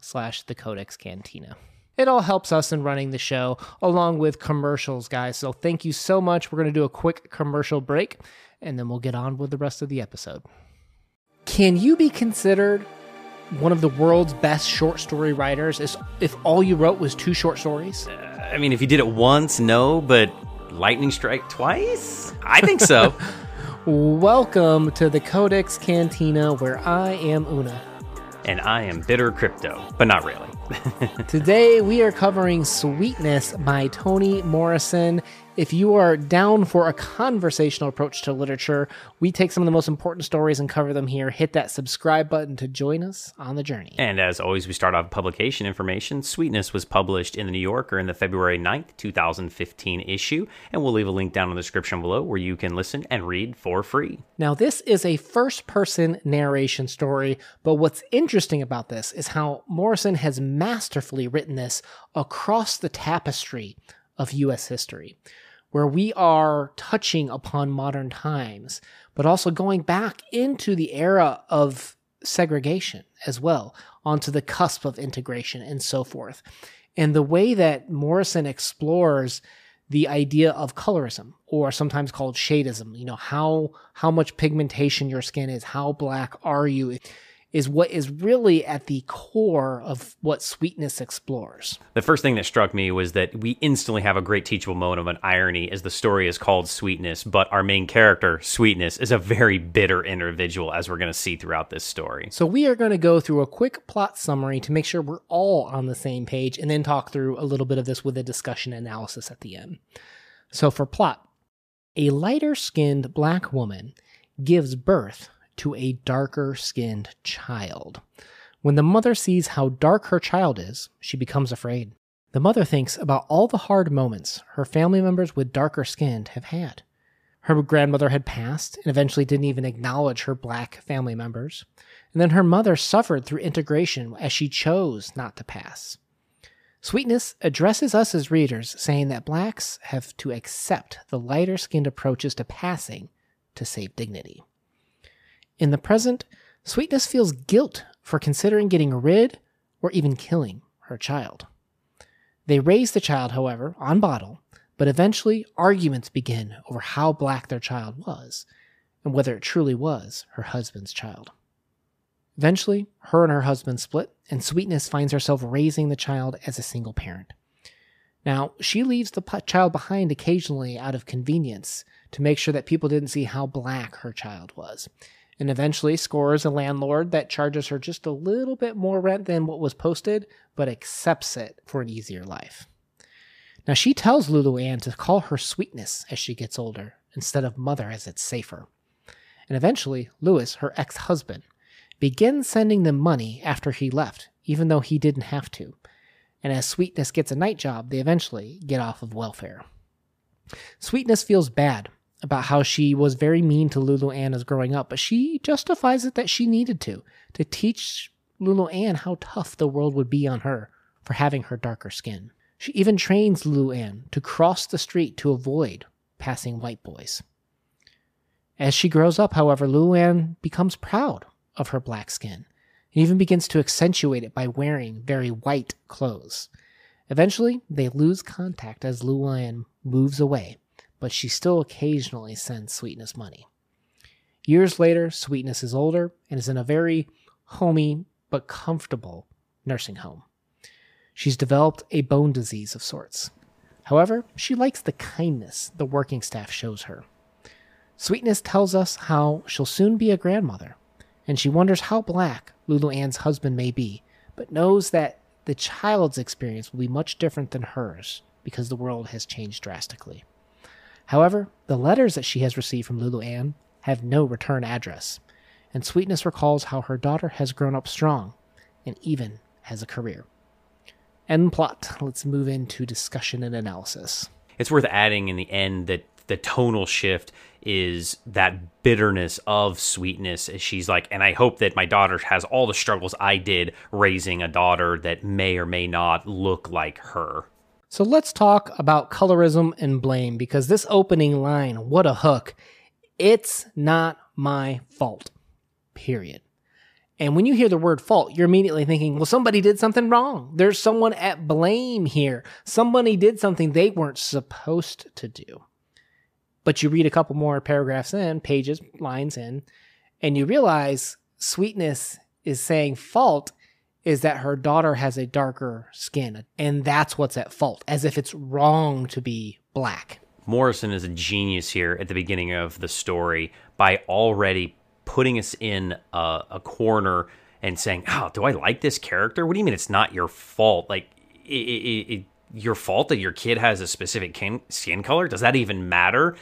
slash the codex cantina. It all helps us in running the show along with commercials guys. So thank you so much. We're going to do a quick commercial break and then we'll get on with the rest of the episode. Can you be considered one of the world's best short story writers if all you wrote was two short stories? Uh, I mean if you did it once no but lightning strike twice? I think so. Welcome to the Codex Cantina, where I am Una. And I am Bitter Crypto, but not really. Today we are covering Sweetness by Toni Morrison. If you are down for a conversational approach to literature, we take some of the most important stories and cover them here. Hit that subscribe button to join us on the journey. And as always, we start off publication information. Sweetness was published in the New Yorker in the February 9th, 2015 issue, and we'll leave a link down in the description below where you can listen and read for free. Now, this is a first person narration story, but what's interesting about this is how Morrison has masterfully written this across the tapestry of U.S. history where we are touching upon modern times, but also going back into the era of segregation as well, onto the cusp of integration and so forth. And the way that Morrison explores the idea of colorism or sometimes called shadeism, you know, how how much pigmentation your skin is, how black are you? Is what is really at the core of what Sweetness explores. The first thing that struck me was that we instantly have a great teachable moment of an irony as the story is called Sweetness, but our main character, Sweetness, is a very bitter individual, as we're going to see throughout this story. So we are going to go through a quick plot summary to make sure we're all on the same page and then talk through a little bit of this with a discussion analysis at the end. So for plot, a lighter skinned black woman gives birth to a darker skinned child. When the mother sees how dark her child is, she becomes afraid. The mother thinks about all the hard moments her family members with darker skin have had. Her grandmother had passed and eventually didn't even acknowledge her black family members. And then her mother suffered through integration as she chose not to pass. Sweetness addresses us as readers, saying that blacks have to accept the lighter skinned approaches to passing to save dignity. In the present, Sweetness feels guilt for considering getting rid or even killing her child. They raise the child, however, on bottle, but eventually arguments begin over how black their child was and whether it truly was her husband's child. Eventually, her and her husband split, and Sweetness finds herself raising the child as a single parent. Now, she leaves the child behind occasionally out of convenience to make sure that people didn't see how black her child was and eventually scores a landlord that charges her just a little bit more rent than what was posted, but accepts it for an easier life. Now she tells Lula Ann to call her sweetness as she gets older, instead of mother as it's safer. And eventually, Lewis, her ex husband, begins sending them money after he left, even though he didn't have to. And as Sweetness gets a night job, they eventually get off of welfare. Sweetness feels bad about how she was very mean to Lula Ann as growing up, but she justifies it that she needed to, to teach Lula Ann how tough the world would be on her for having her darker skin. She even trains Lula Ann to cross the street to avoid passing white boys. As she grows up, however, Lula Ann becomes proud of her black skin and even begins to accentuate it by wearing very white clothes. Eventually, they lose contact as Lula Ann moves away but she still occasionally sends Sweetness money. Years later, Sweetness is older and is in a very homey but comfortable nursing home. She's developed a bone disease of sorts. However, she likes the kindness the working staff shows her. Sweetness tells us how she'll soon be a grandmother, and she wonders how black Lula Ann's husband may be, but knows that the child's experience will be much different than hers because the world has changed drastically. However, the letters that she has received from Lula Ann have no return address, and Sweetness recalls how her daughter has grown up strong and even has a career. End plot. Let's move into discussion and analysis. It's worth adding in the end that the tonal shift is that bitterness of sweetness as she's like and i hope that my daughter has all the struggles i did raising a daughter that may or may not look like her so let's talk about colorism and blame because this opening line what a hook it's not my fault period and when you hear the word fault, you're immediately thinking, well, somebody did something wrong. There's someone at blame here. Somebody did something they weren't supposed to do. But you read a couple more paragraphs in, pages, lines in, and you realize sweetness is saying fault is that her daughter has a darker skin. And that's what's at fault, as if it's wrong to be black. Morrison is a genius here at the beginning of the story by already putting us in a, a corner and saying, "Oh, do I like this character? What do you mean it's not your fault? Like, it, it, it, your fault that your kid has a specific skin color? Does that even matter?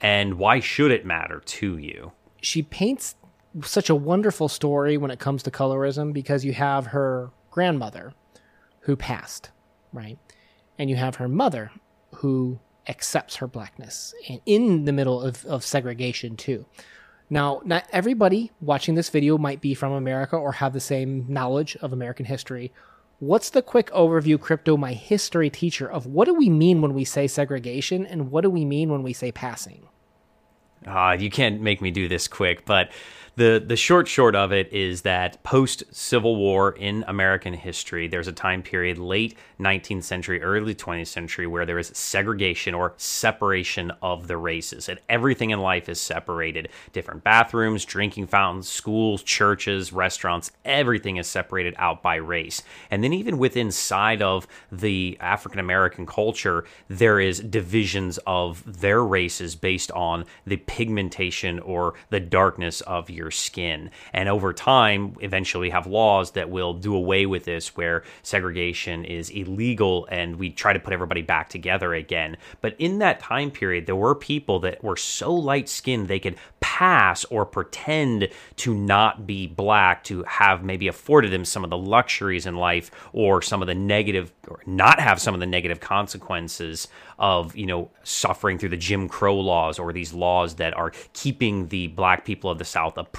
and why should it matter to you? She paints such a wonderful story when it comes to colorism because you have her grandmother who passed, right? And you have her mother who accepts her blackness and in the middle of, of segregation too. Now, not everybody watching this video might be from America or have the same knowledge of American history. What's the quick overview, Crypto, my history teacher, of what do we mean when we say segregation and what do we mean when we say passing? Uh, you can't make me do this quick, but the the short short of it is that post Civil War in American history, there's a time period late 19th century, early 20th century where there is segregation or separation of the races, and everything in life is separated. Different bathrooms, drinking fountains, schools, churches, restaurants, everything is separated out by race. And then even within side of the African American culture, there is divisions of their races based on the pigmentation or the darkness of your your skin. And over time, eventually have laws that will do away with this where segregation is illegal and we try to put everybody back together again. But in that time period, there were people that were so light skinned they could pass or pretend to not be black to have maybe afforded them some of the luxuries in life or some of the negative or not have some of the negative consequences of you know suffering through the Jim Crow laws or these laws that are keeping the black people of the South oppressed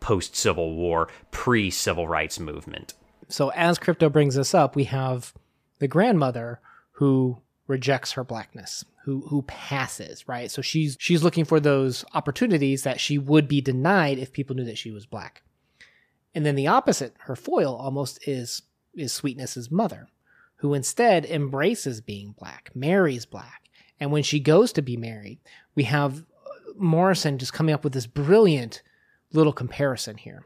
post Civil War, pre Civil Rights Movement. So as crypto brings this up, we have the grandmother who rejects her blackness, who who passes, right? So she's she's looking for those opportunities that she would be denied if people knew that she was black. And then the opposite, her foil almost is is Sweetness's mother, who instead embraces being black, marries black. And when she goes to be married, we have Morrison just coming up with this brilliant little comparison here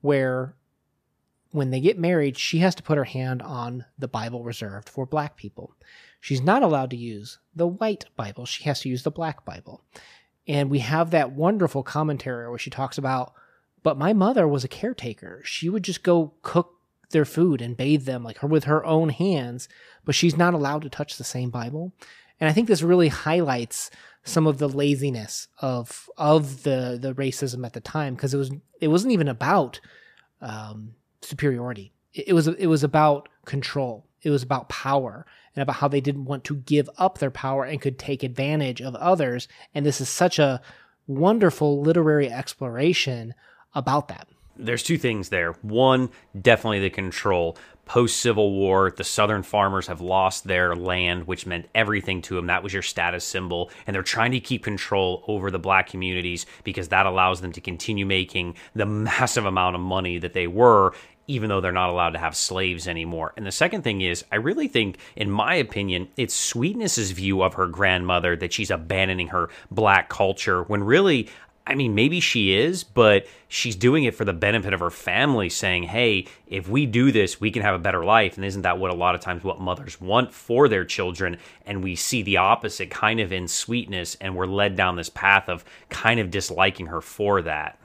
where when they get married, she has to put her hand on the Bible reserved for black people. She's not allowed to use the white Bible, she has to use the black Bible. And we have that wonderful commentary where she talks about, but my mother was a caretaker. She would just go cook their food and bathe them like her with her own hands, but she's not allowed to touch the same Bible. And I think this really highlights some of the laziness of of the the racism at the time because it was it wasn't even about um, superiority. It, it was it was about control. It was about power and about how they didn't want to give up their power and could take advantage of others. And this is such a wonderful literary exploration about that there's two things there. One, definitely the control. Post Civil War, the Southern farmers have lost their land, which meant everything to them. That was your status symbol. And they're trying to keep control over the black communities because that allows them to continue making the massive amount of money that they were even though they're not allowed to have slaves anymore. And the second thing is, I really think, in my opinion, it's Sweetness's view of her grandmother that she's abandoning her black culture when really I mean, maybe she is, but she's doing it for the benefit of her family, saying, hey, if we do this, we can have a better life. And isn't that what a lot of times what mothers want for their children? And we see the opposite kind of in sweetness, and we're led down this path of kind of disliking her for that.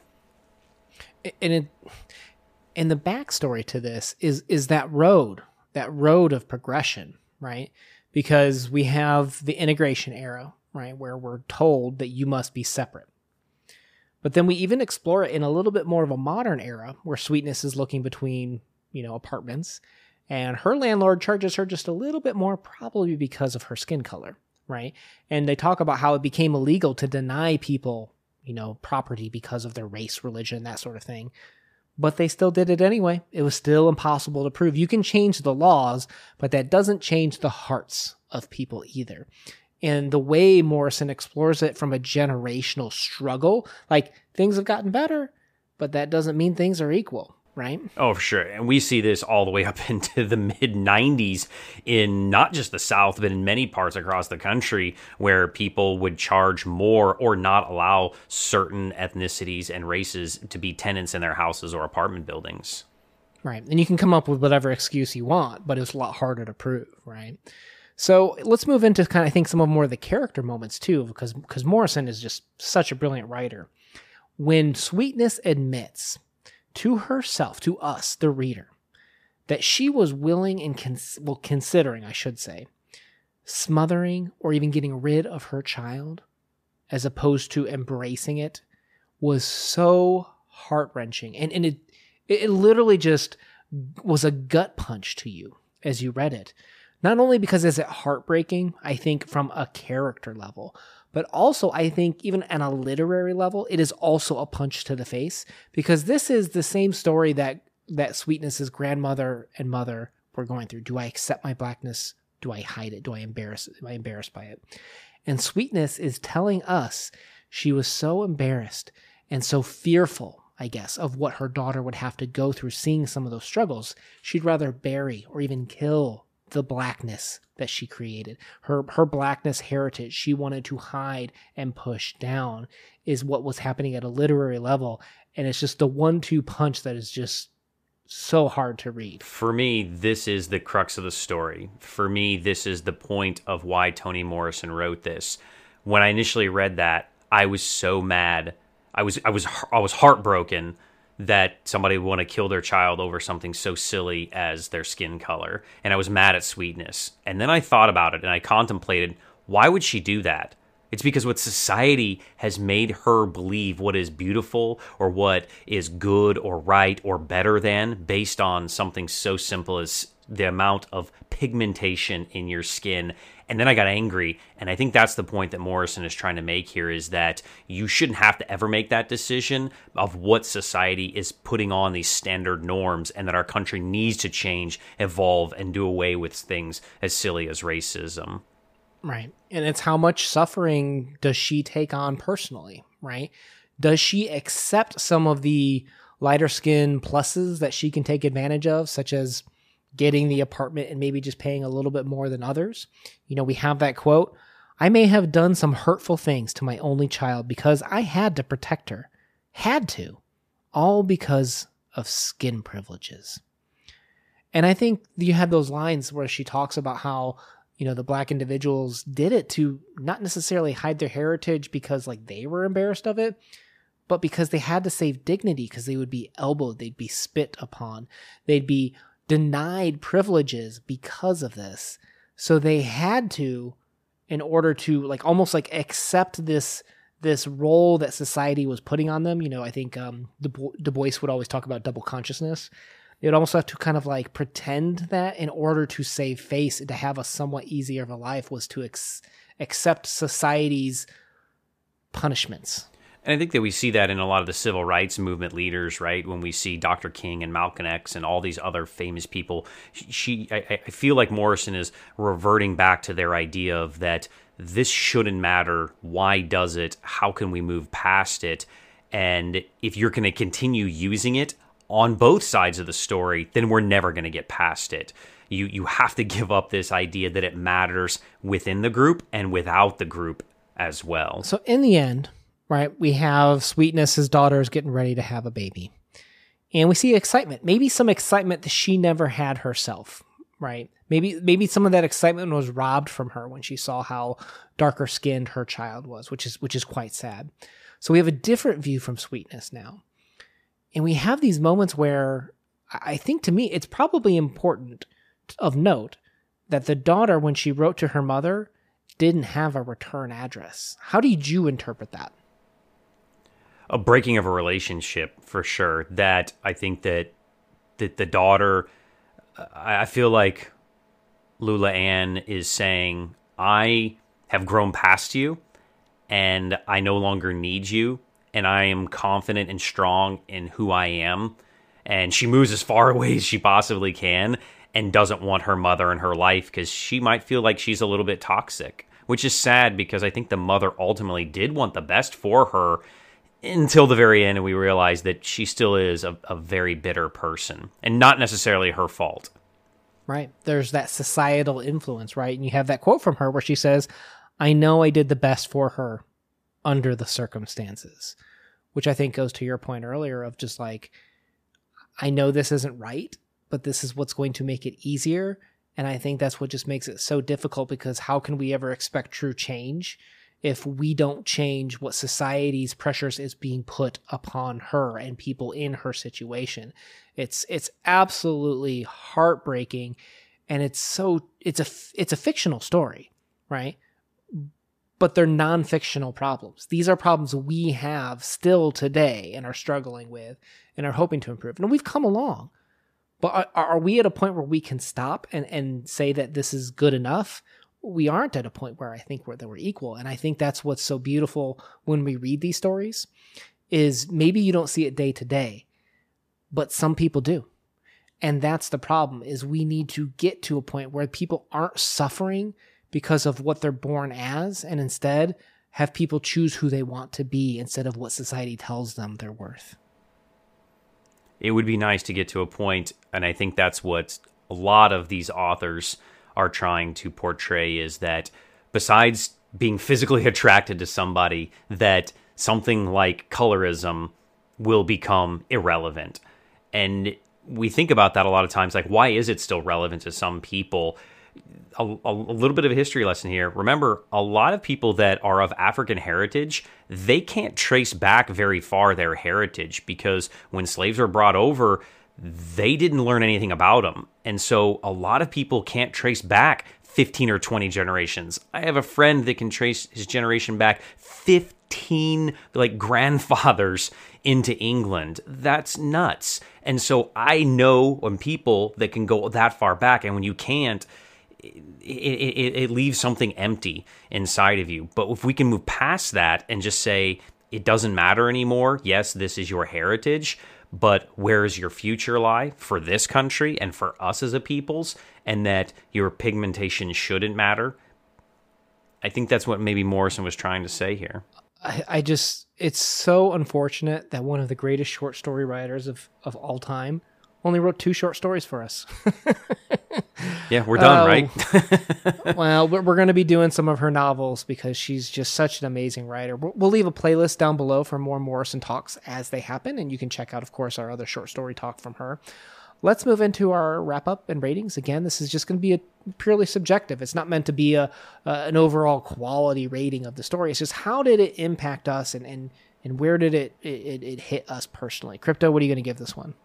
And it, and the backstory to this is is that road, that road of progression, right? Because we have the integration era, right, where we're told that you must be separate but then we even explore it in a little bit more of a modern era where Sweetness is looking between you know, apartments. And her landlord charges her just a little bit more, probably because of her skin color, right? And they talk about how it became illegal to deny people, you know, property because of their race, religion, that sort of thing. But they still did it anyway. It was still impossible to prove. You can change the laws, but that doesn't change the hearts of people either. And the way Morrison explores it from a generational struggle, like things have gotten better, but that doesn't mean things are equal right? Oh, for sure. And we see this all the way up into the mid 90s in not just the South, but in many parts across the country where people would charge more or not allow certain ethnicities and races to be tenants in their houses or apartment buildings. Right. And you can come up with whatever excuse you want, but it's a lot harder to prove, right? So let's move into kind of, I think, some of more of the character moments too, because because Morrison is just such a brilliant writer. When Sweetness admits to herself, to us, the reader, that she was willing and cons- well considering, I should say, smothering or even getting rid of her child, as opposed to embracing it, was so heart wrenching, and and it it literally just was a gut punch to you as you read it. Not only because is it heartbreaking, I think from a character level, but also, I think, even at a literary level, it is also a punch to the face because this is the same story that that Sweetness's grandmother and mother were going through. Do I accept my blackness? Do I hide it? Do I embarrass? Am I embarrassed by it? And Sweetness is telling us she was so embarrassed and so fearful, I guess, of what her daughter would have to go through seeing some of those struggles. She'd rather bury or even kill the blackness that she created. Her her blackness heritage she wanted to hide and push down is what was happening at a literary level and it's just the one-two punch that is just so hard to read. For me, this is the crux of the story. For me, this is the point of why Toni Morrison wrote this. When I initially read that, I was so mad. I was I was I was heartbroken that somebody would want to kill their child over something so silly as their skin color. And I was mad at sweetness. And then I thought about it and I contemplated why would she do that? It's because what society has made her believe what is beautiful or what is good or right or better than based on something so simple as the amount of pigmentation in your skin and then I got angry. And I think that's the point that Morrison is trying to make here is that you shouldn't have to ever make that decision of what society is putting on these standard norms and that our country needs to change, evolve, and do away with things as silly as racism. Right. And it's how much suffering does she take on personally, right? Does she accept some of the lighter skin pluses that she can take advantage of, such as getting the apartment and maybe just paying a little bit more than others. You know, we have that quote I may have done some hurtful things to my only child because I had to protect her. Had to. All because of skin privileges. And I think you have those lines where she talks about how, you know, the black individuals did it to not necessarily hide their heritage because like they were embarrassed of it, but because they had to save dignity because they would be elbowed, they'd be spit upon, they'd be denied privileges because of this. So they had to, in order to like almost like accept this this role that society was putting on them. You know, I think um, Du, du Bois would always talk about double consciousness. They would almost have to kind of like pretend that in order to save face and to have a somewhat easier of a life was to ex- accept society's punishments. And I think that we see that in a lot of the civil rights movement leaders, right? When we see Dr. King and Malcolm X and all these other famous people, she, I, I feel like Morrison is reverting back to their idea of that this shouldn't matter. Why does it? How can we move past it? And if you're going to continue using it on both sides of the story, then we're never going to get past it. You you have to give up this idea that it matters within the group and without the group as well. So in the end, right? We have Sweetness, his daughter, is getting ready to have a baby. And we see excitement, maybe some excitement that she never had herself, right? Maybe maybe some of that excitement was robbed from her when she saw how darker skinned her child was, which is which is quite sad. So we have a different view from Sweetness now. And we have these moments where I think to me it's probably important of note that the daughter when she wrote to her mother didn't have a return address. How did you interpret that? A breaking of a relationship for sure that I think that the, the daughter. I feel like Lula Ann is saying, I have grown past you and I no longer need you. And I am confident and strong in who I am. And she moves as far away as she possibly can and doesn't want her mother in her life because she might feel like she's a little bit toxic, which is sad because I think the mother ultimately did want the best for her until the very end. And we realize that she still is a, a very bitter person and not necessarily her fault. Right. There's that societal influence, right? And you have that quote from her where she says, I know I did the best for her under the circumstances, which I think goes to your point earlier of just like, I know this isn't right, but this is what's going to make it easier. And I think that's what just makes it so difficult because how can we ever expect true change if we don't change what society's pressures is being put upon her and people in her situation? It's it's absolutely heartbreaking and it's so it's a it's a fictional story, right? But they're non-fictional problems. These are problems we have still today and are struggling with and are hoping to improve. And we've come along but are, are we at a point where we can stop and, and say that this is good enough? We aren't at a point where I think we're, that we're equal. And I think that's what's so beautiful when we read these stories is maybe you don't see it day to day, but some people do. And that's the problem is we need to get to a point where people aren't suffering because of what they're born as and instead have people choose who they want to be instead of what society tells them they're worth it would be nice to get to a point, and I think that's what a lot of these authors are trying to portray is that besides being physically attracted to somebody, that something like colorism will become irrelevant. And we think about that a lot of times like why is it still relevant to some people a, a, little bit of a history lesson here. Remember, a lot of people that are of African heritage, they can't trace back very far their heritage because when slaves were brought over, they didn't learn anything about them. And so a lot of people can't trace back 15 or 20 generations. I have a friend that can trace his generation back 15 like grandfathers into England. That's nuts. And so I know when people that can go that far back and when you can't, it, it, it leaves something empty inside of you. But if we can move past that and just say, it doesn't matter anymore. Yes, this is your heritage, but where does your future lie for this country and for us as a peoples? And that your pigmentation shouldn't matter. I think that's what maybe Morrison was trying to say here. I, I just, it's so unfortunate that one of the greatest short story writers of, of all time only wrote two short stories for us. yeah, we're done, uh, right? well, we're, we're going to be doing some of her novels because she's just such an amazing writer. We'll, we'll leave a playlist down below for more Morrison talks as they happen, and you can check out, of course, our other short story talk from her. Let's move into our wrap up and ratings. Again, this is just going to be a purely subjective. It's not meant to be a uh, an overall quality rating of the story. It's just how did it impact us and and and where did it it, it hit us personally? Crypto, what are you going to give this one?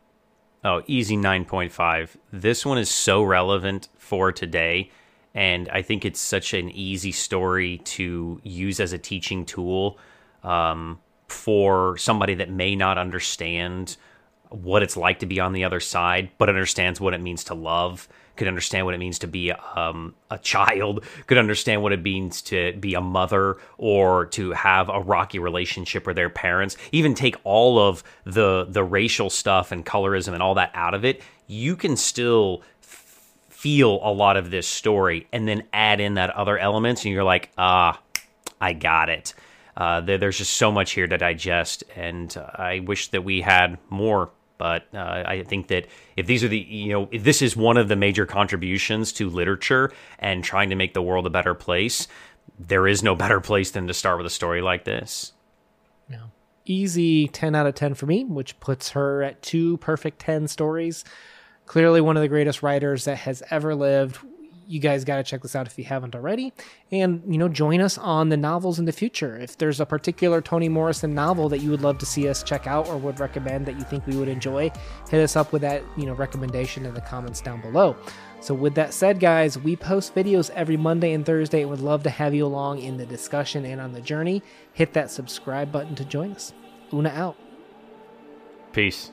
Oh, easy 9.5. This one is so relevant for today. And I think it's such an easy story to use as a teaching tool um, for somebody that may not understand what it's like to be on the other side, but understands what it means to love could understand what it means to be um, a child, could understand what it means to be a mother or to have a rocky relationship with their parents, even take all of the the racial stuff and colorism and all that out of it, you can still f- feel a lot of this story and then add in that other elements and you're like, ah, I got it. Uh, there, there's just so much here to digest, and uh, I wish that we had more but uh, I think that if these are the, you know, if this is one of the major contributions to literature and trying to make the world a better place, there is no better place than to start with a story like this. Yeah. Easy 10 out of 10 for me, which puts her at two perfect 10 stories. Clearly, one of the greatest writers that has ever lived you guys got to check this out if you haven't already. And, you know, join us on the novels in the future. If there's a particular Toni Morrison novel that you would love to see us check out or would recommend that you think we would enjoy, hit us up with that, you know, recommendation in the comments down below. So, with that said, guys, we post videos every Monday and Thursday and would love to have you along in the discussion and on the journey. Hit that subscribe button to join us. Una out. Peace.